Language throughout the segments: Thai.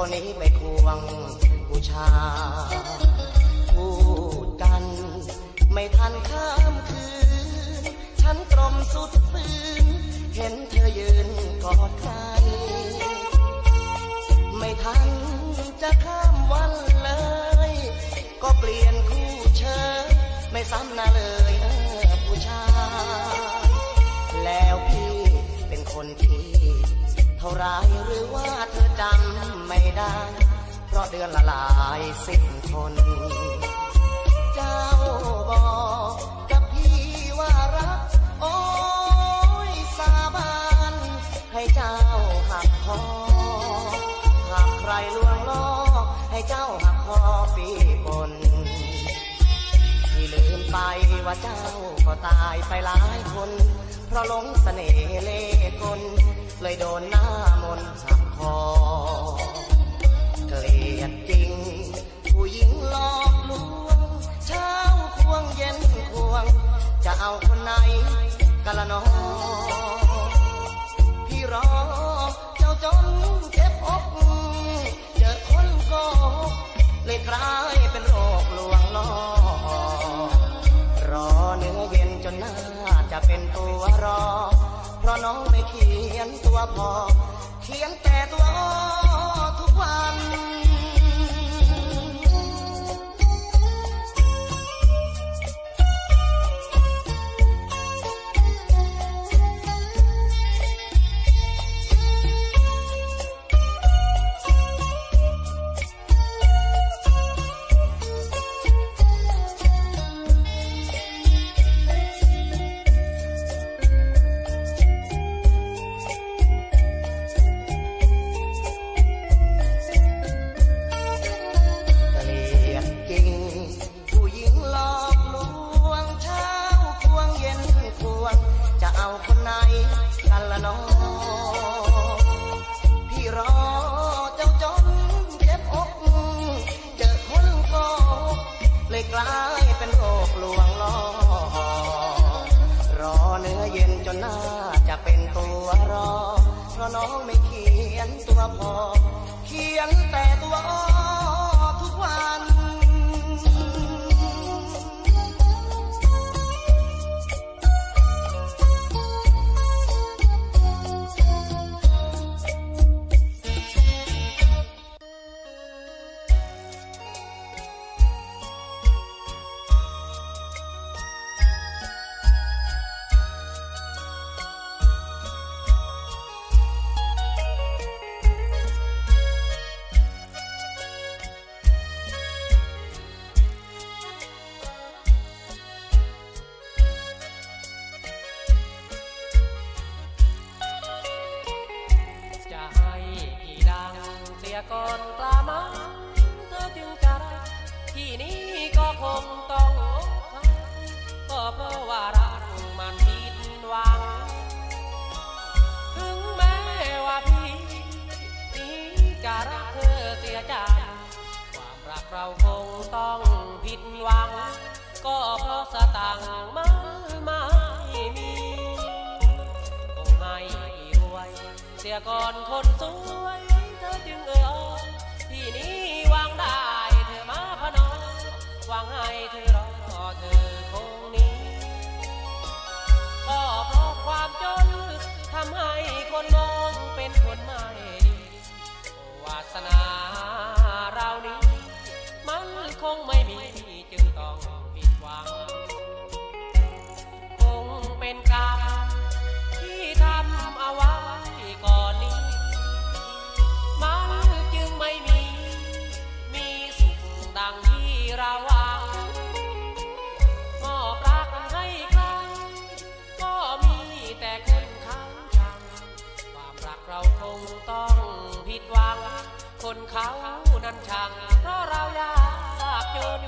ก็นี้ไปควงผู้ชาพูดกัน ไม่ทันข้ามคืน ฉันตรมสุดฝืน เห็นเธอยืนกอดใครไม่ทันจะข้ามวันเลย ก็เปลี่ยนคู่เชยไม่ซ้ำหน้าเลยผู้ชายแล้วพี่เป็นคนที่เท่าไรหรือว่าเธอจำ ไม่ได้เพราะเดือนละหลายสิบคน เจ้าบอกกับพี่ว่ารัก โอ้ยสาบานให้เจ้าหักคอ หากใครลวงล้อให้เจ้าหักคอปีบนที่ลืมไปว่าเจ้าก็ตายไปหลายคน เพราะหลงเสน่ห์เล่กลเลยโดนหน้ามนหักคอ เกลียดจริง ผู้หญิงหลอกลวง เช้าควงเย็นควง จะเอาคนไหนกันละน้องพี่รอเจ้าจนเจ็บอกเจอคนโกกเลยกลายเป็นโรคลวงล้อรอเนื้อเย็นจนน่าจะเป็นตัวรอ เพราะน้องไม่เขียนตัวพอ เขียงแต่ตัวอ้อทุกวัน เราคงต้องผิดหวัง ก็เพราะสตางค์ไม่ไม่มี คงให้รวย เสียก่อนคนสวยเธอจึงเออที่นี้วางได้เธอมาพนอวางให้เธอรอเธอคงนี้ก็เพราะความจนทำให้คนมองเป็นคนไม่ดีวาสนาเรานี้ มันคงไม่มีจึงต้องผิดหวัง คงเป็นกรรม คนเขานั้นชังเพราะเรายากจน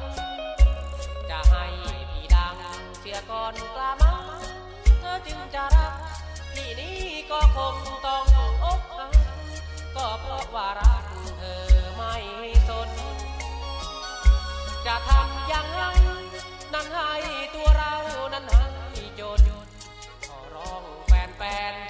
จะให้พี่ดังเสียก่อนกล้ามาเธอจึงจะรัก พี่นี้ก็คงต้องอกหักก็เพราะว่ารักเธอไม่สน จะทำอย่างไรนั้นให้ตัวเรานั้นให้จนขอร้องแฟนๆทุก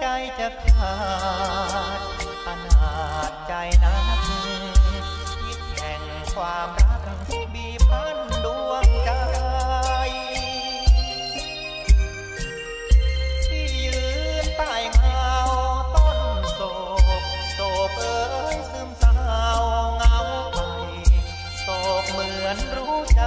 ใจจะขาดขนาดใจนักคิดแห่งความรักบีบพันดวงใจ ที่ยืนใต้เงาต้นโศกโศกเอ้ยซึมเศร้าเงาไปโศกเหมือนรู้ใจ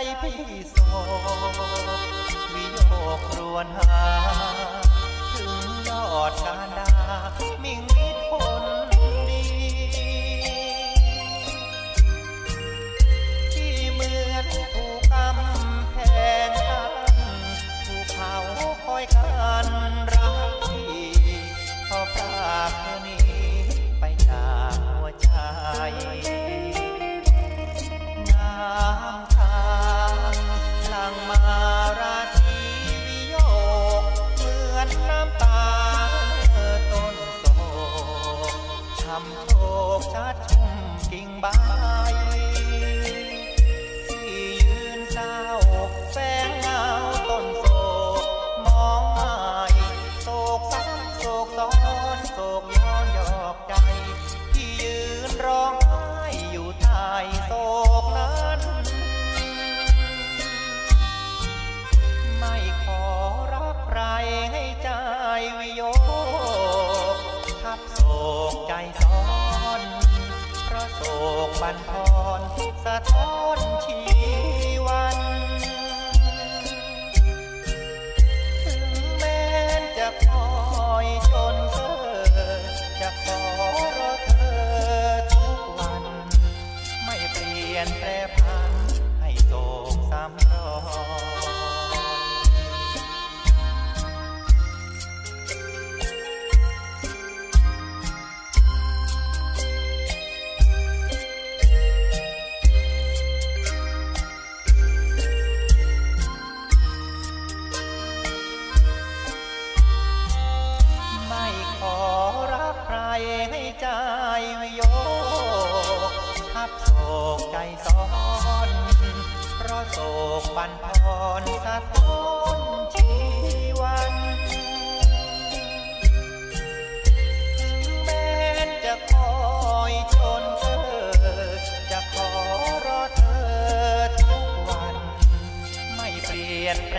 พี่โศกวิโยครวนหา ถึงยอดกาดามิ่งมิดผลดี ที่เหมือนถูกกำแพงกันถูกเขาคอยกันรักที่พอพรากเธอนี้ไปจากหัวใจำโชคชัดชุ่มกิ่งใบ โศกบันทอนสะท้อนชีวัน ถึงแม้จะคอยจนเธอจะขอรอเธอทุกวัน ไม่เปลี่ยนแปร กบันทอนสะท้อนชีวันถึงแม้นจะคอยจนเธอ จะขอรอเธอทุกวัน ไม่เปลี่ยนแปร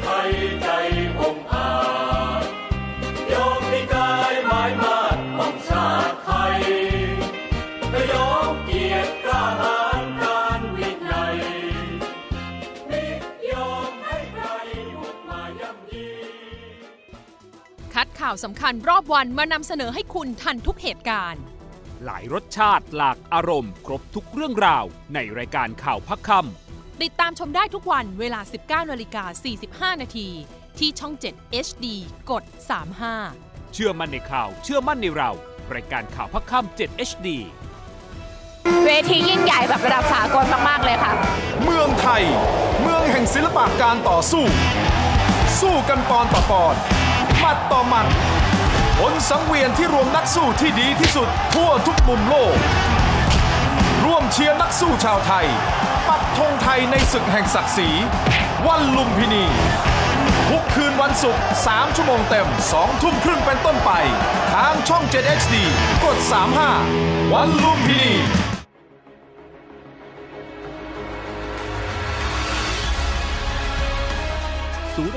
ไทยใข่าวสำคัญรอบวันมานำเสนอให้คุณทันทุกเหตุการณ์ หลายรสชาติหลากอารมณ์ ครบทุกเรื่องราว ในรายการข่าวพักคติดตามชมได้ทุกวันเวลา 19นาฬิกา45 นาทีที่ช่อง 7 HD กด 35ำเชื่อมั่นในข่าว เชื่อมั่นในเรา รายการข่าวพักค่ำ7 HD เวทียิ่งใหญ่แบบระดับสากลมาก ๆ เลยค่ะ เมืองไทย เมืองแห่งศิลปะการต่อสู้ สู้กันปอนต่อปอน หมัดต่อหมัดผลสังเวียนที่รวมนักสู้ที่ดีที่สุดทั่วทุกมุมโลก ร่วมเชียร์นักสู้ชาวไทย ปักธงไทยในศึกแห่งศักดิ์ศรี วันลุมพินี ทุกคืนวันศุกร์3ชั่วโมงเต็ม 2 ทุ่มครึ่งเป็นต้นไป ทางช่อง 7 HD กด 35 วันลุมพินี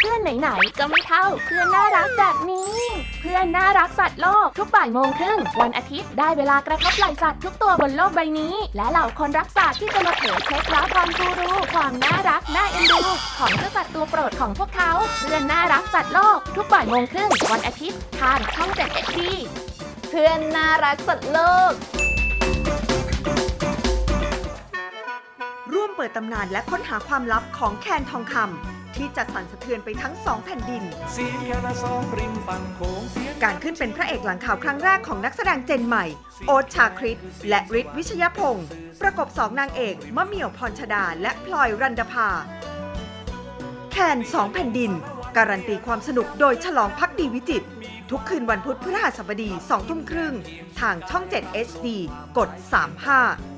เพื่อนไหนๆก็ไม่เท่า เพื่อนน่ารักแบบนี้ เพื่อนน่ารักสัตว์โลกทุกบ่ายโมงครึ่ง วันอาทิตย์ได้เวลากระทบไหล่สัตว์ทุกตัวบนโลกใบนี้ และเหล่าคนรักสัตว์ที่จะมาเผยเคล็ดลับความกูรูความน่ารักน่าเอ็นดูของเจ้าสัตว์ตัวโปรดของพวกเขา เพื่อนน่ารักสัตว์โลกทุกบ่ายโมงครึ่งวันอาทิตย์ทางช่อง7 HD เพื่อนน่ารักสัตว์โลกร่วมเปิดตำนานและค้นหาความลับของแคนทองคำ ที่จะสั่นสะเทือนไปทั้งสองแผ่นดินเสียงละสองริมฝั่งโขงเสียงการขึ้นเป็นพระเอกหลังข่าวครั้งแรกของนักแสดงเจนใหม่ โอ๊ตชาคริตและฤทธิ์วิชยพงศ์ประกบสองนางเอกมะเหมี่ยวพรชดา และพลอยรันดาภา แคนสองแผ่นดิน การันตีความสนุกโดยฉลองพักดีวิจิตรทุกคืนวันพุธพฤหัสบดี2ทุ่มครึ่ง ทางช่อง 7 HD กด 35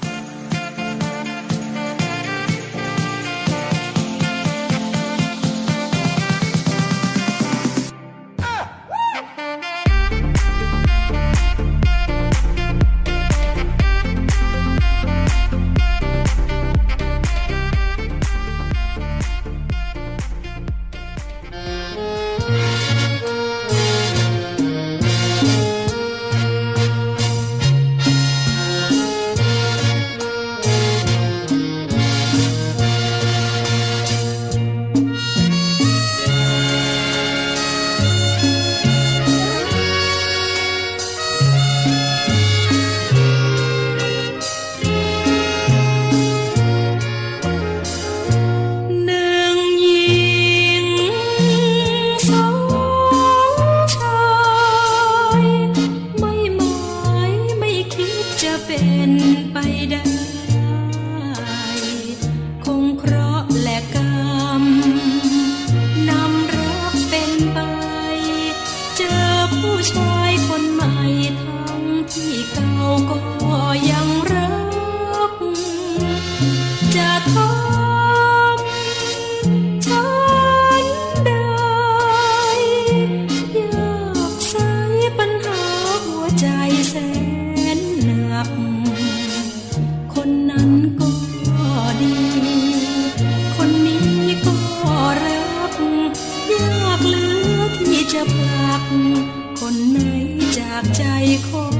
家一个。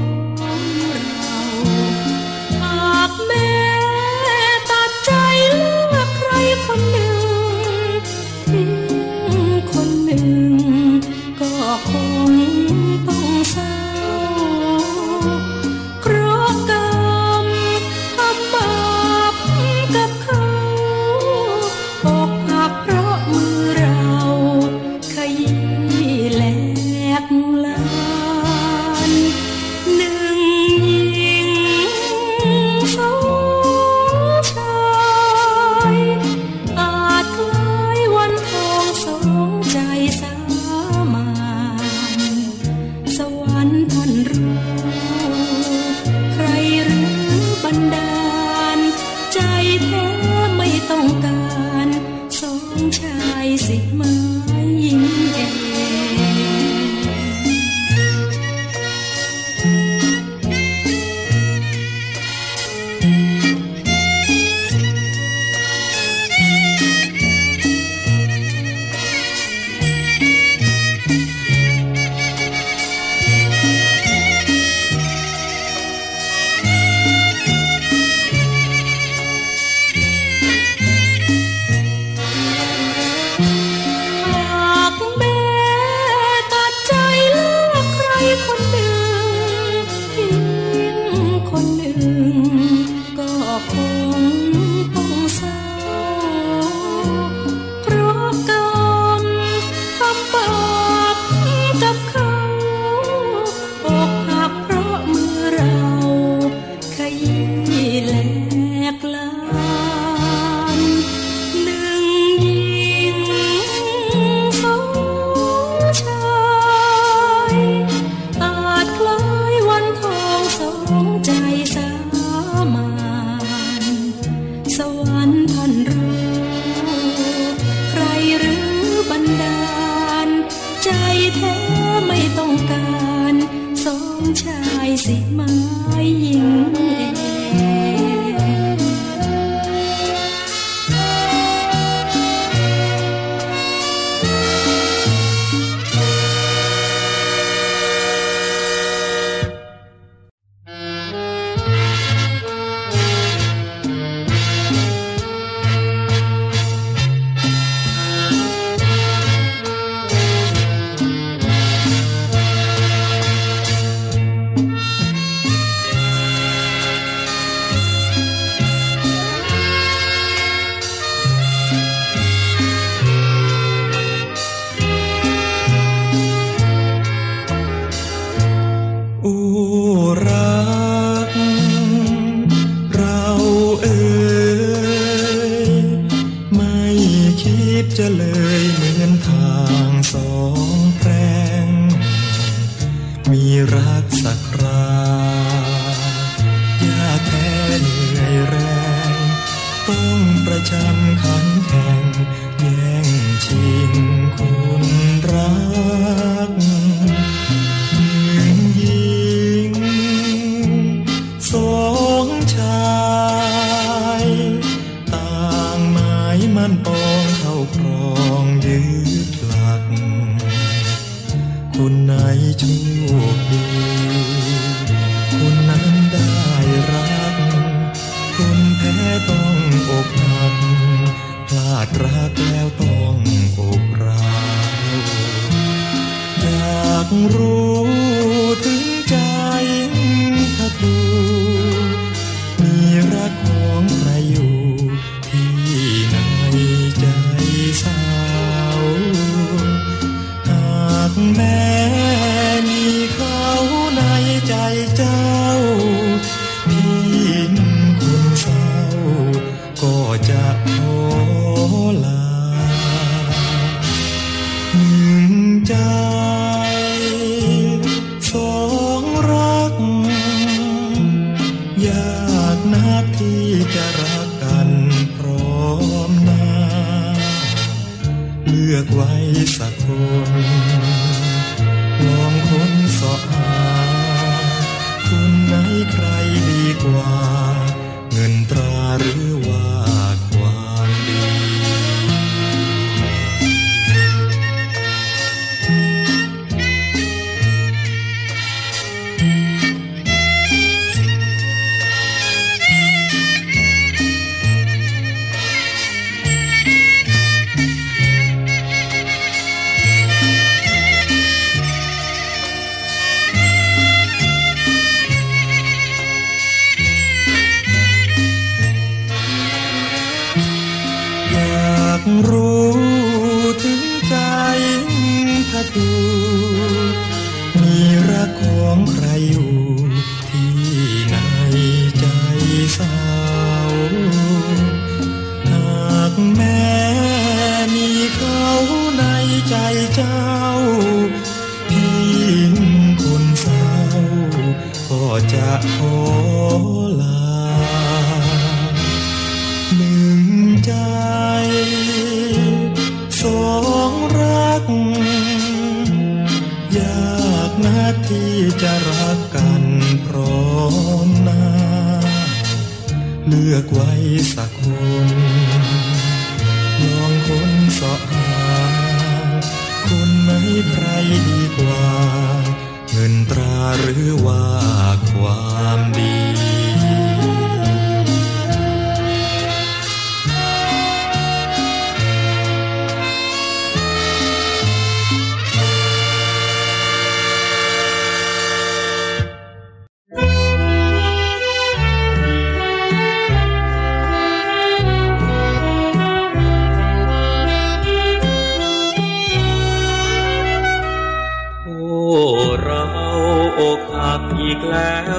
ประจำขันแข่ง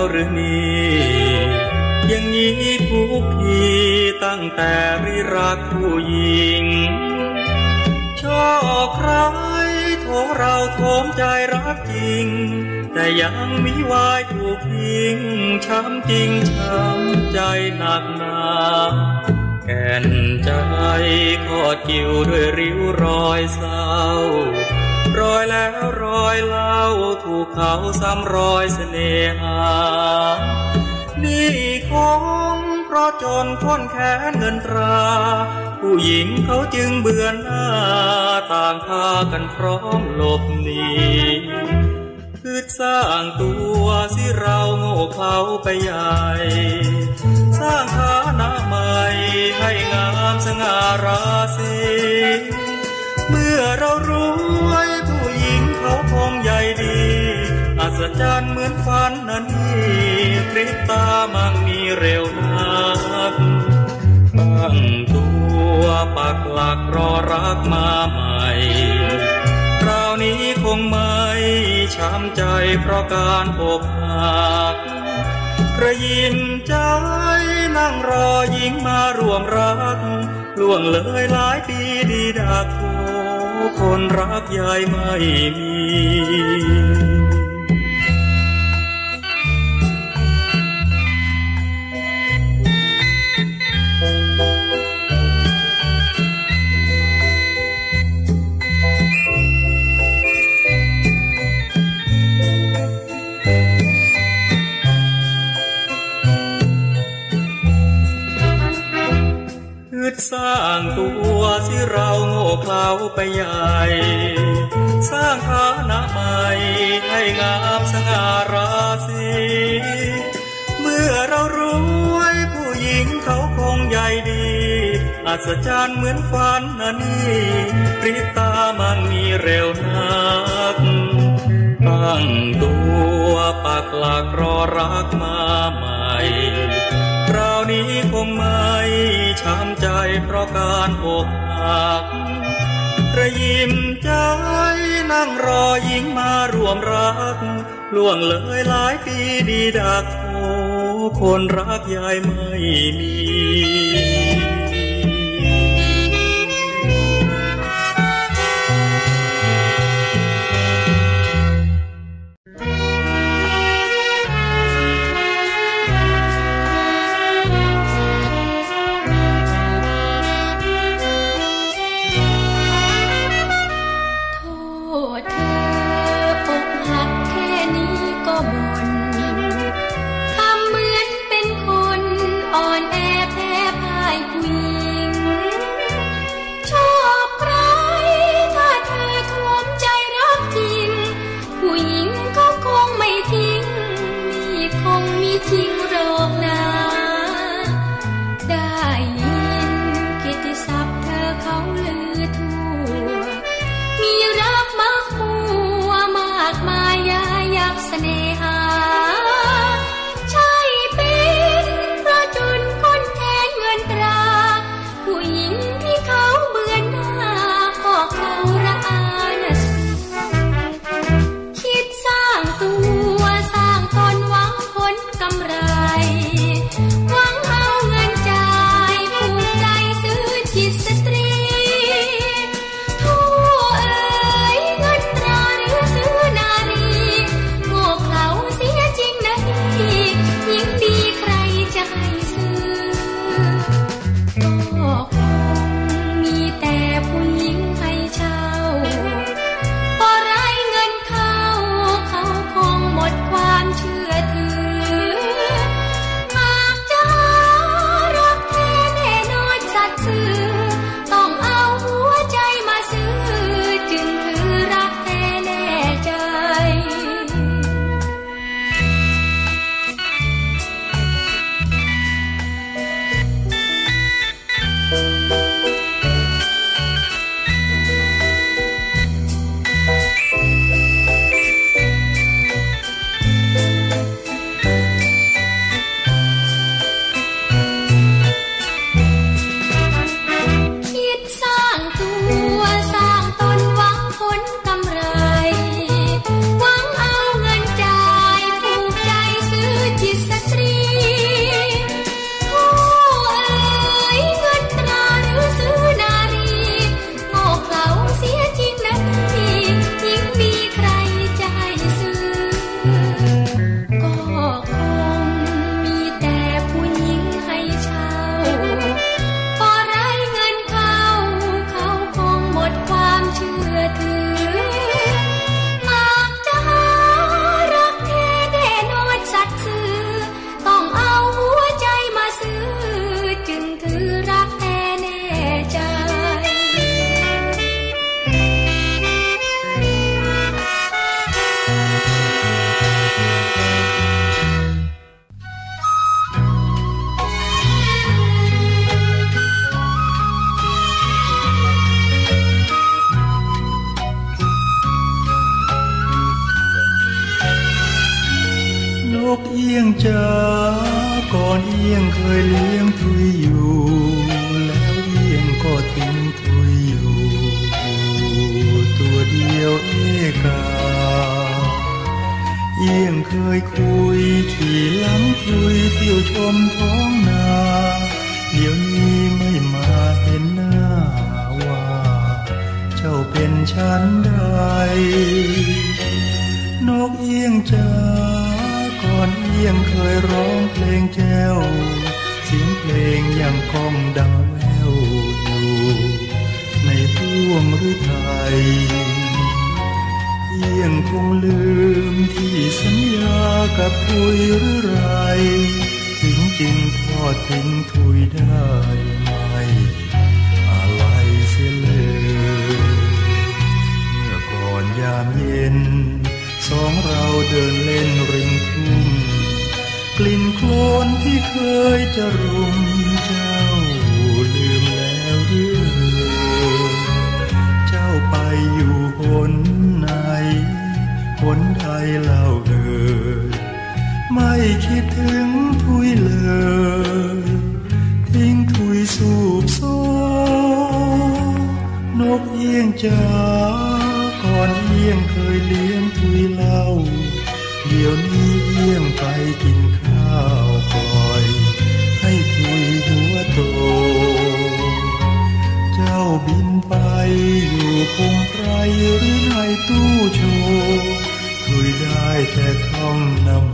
หรือนี่อย่างนี้ทุกทีตั้งแต่ริรักผู้หญิงชอบใครโทเราโทมใจรักจริง แต่ยังมีวายถูกทิ้งช้ำจริงช้ำใจหนักหนาแก่นใจขอดกิ่วด้วยริ้วรอยเศร้า รอยแล้วรอยเล่าถูกเขาซ้ำรอยเสน่หานี่คงเพราะจนพ้นแค้นเงินตรา ผู้หญิงเขาจึงเบื่อหน้า ต่างพากันพร้อมหลบหนีคือสร้างตัวสิเราโง่เขาไปใหญ่ สร้างฐานะใหม่ให้งามสง่าราศีเมื่อเรารว้ผู้หญิง เขาทองใหญ่ดี อัศจรรย์เหมือนฝันนันนี่ริบตามั่งมีเร็วนักตั้งตัวปักหลักรอรักมาใหม่คราวนี้คงไม่ช้ำใจเพราะการอกหักกระยิมใจนั่งรอยิงมาร่วมรักล่วงเลยหลายปีดีดากู คนรักยายไม่มีสร้างตัว เราโง่เขลาไปใหญ่ สร้างฐานะใหม่ให้งามสง่าราศีเมื่อเรารวยผู้หญิงเขาคงใหญ่ดี อัศจรรย์เหมือนฝันนันนี่ปริตามันมีเร็วนักตั้งตัวปักหลักรอรักมาใหม่คราวนี้คง จเพราะการอกหักกระยิมใจนั่งรอหญิงมารวมรัก ล่วงเลยหลายปีดีดักโอคนรักยายไม่มี ของเราเดินเล่นริมทุ่งกลิ่นโคลนที่เคยจะรุมเจ้าลืมแล้วหรือเจ้าไปอยู่หนไหนหนใดเล่าเอ่ยไม่คิดถึงทุยเลย ทิ้งทุยสูบโซนกเอี้ยงจาก่อนเอี้ยงเคยเลี้ย ที่ยงไปกินข้าวปล่อย ให้คุยหัวโต เจ้าบินไปอยู่คงไพรหรือในตู้โชว์คุยได้แต่ท่องนำ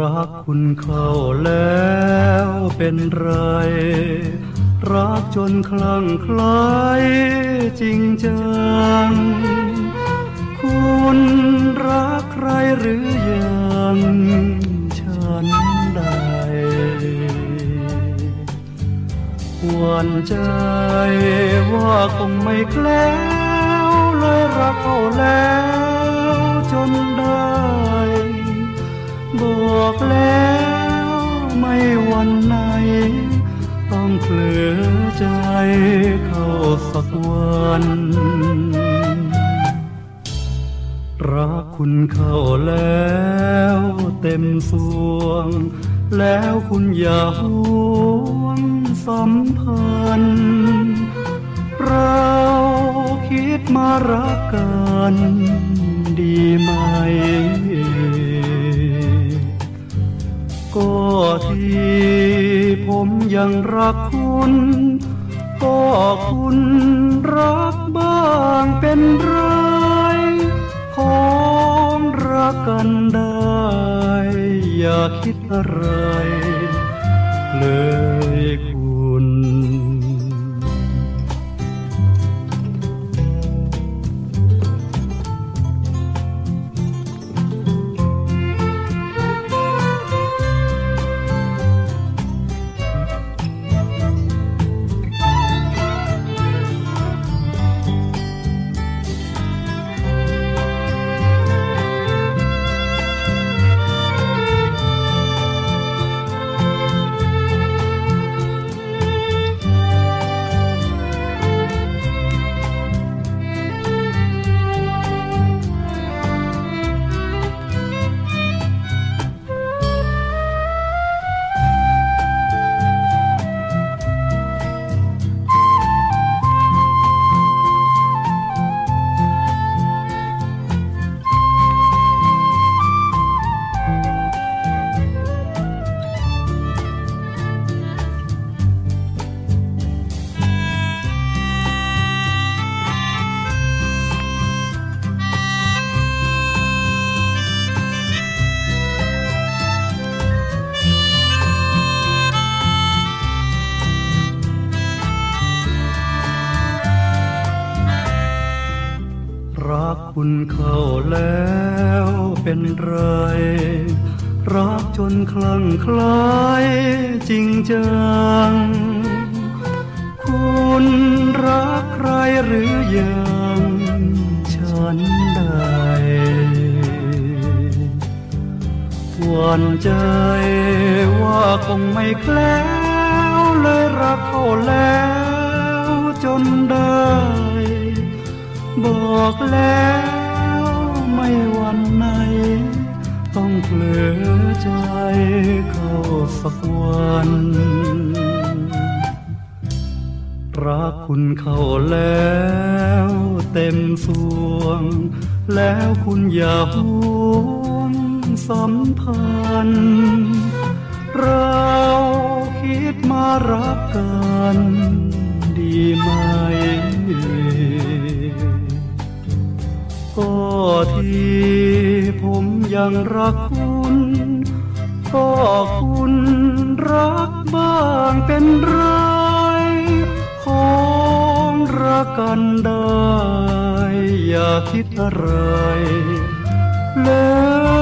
รักคุณเข้าแล้วเป็นไร รักจนคลั่งคล้จริงจัง คุณรักใครหรือยังฉันใด หวันใจว่าคงไม่แคล้วเลยรักเขาแล้วจนได้ บอกแล้วไม่วันไหน ต้องเผลอใจเข้าสักวัน รักคุณเข้าแล้วเต็มสวง แล้วคุณอย่าห่วงสัมพันธ์เราคิดมารักกันดีไหม ก็ที่ผมยังรักคุณ ก็คุณรักบ้างเป็นไรของรักกันได้ อย่าคิดอะไร เลย อย่าห่วงสัมพันธ์เราคิดมารักกันดีไหม ก็ที่ผมยังรักคุณก็คุณรักบ้างเป็นไรของรักกันได้ อย่าคิดอะไร เ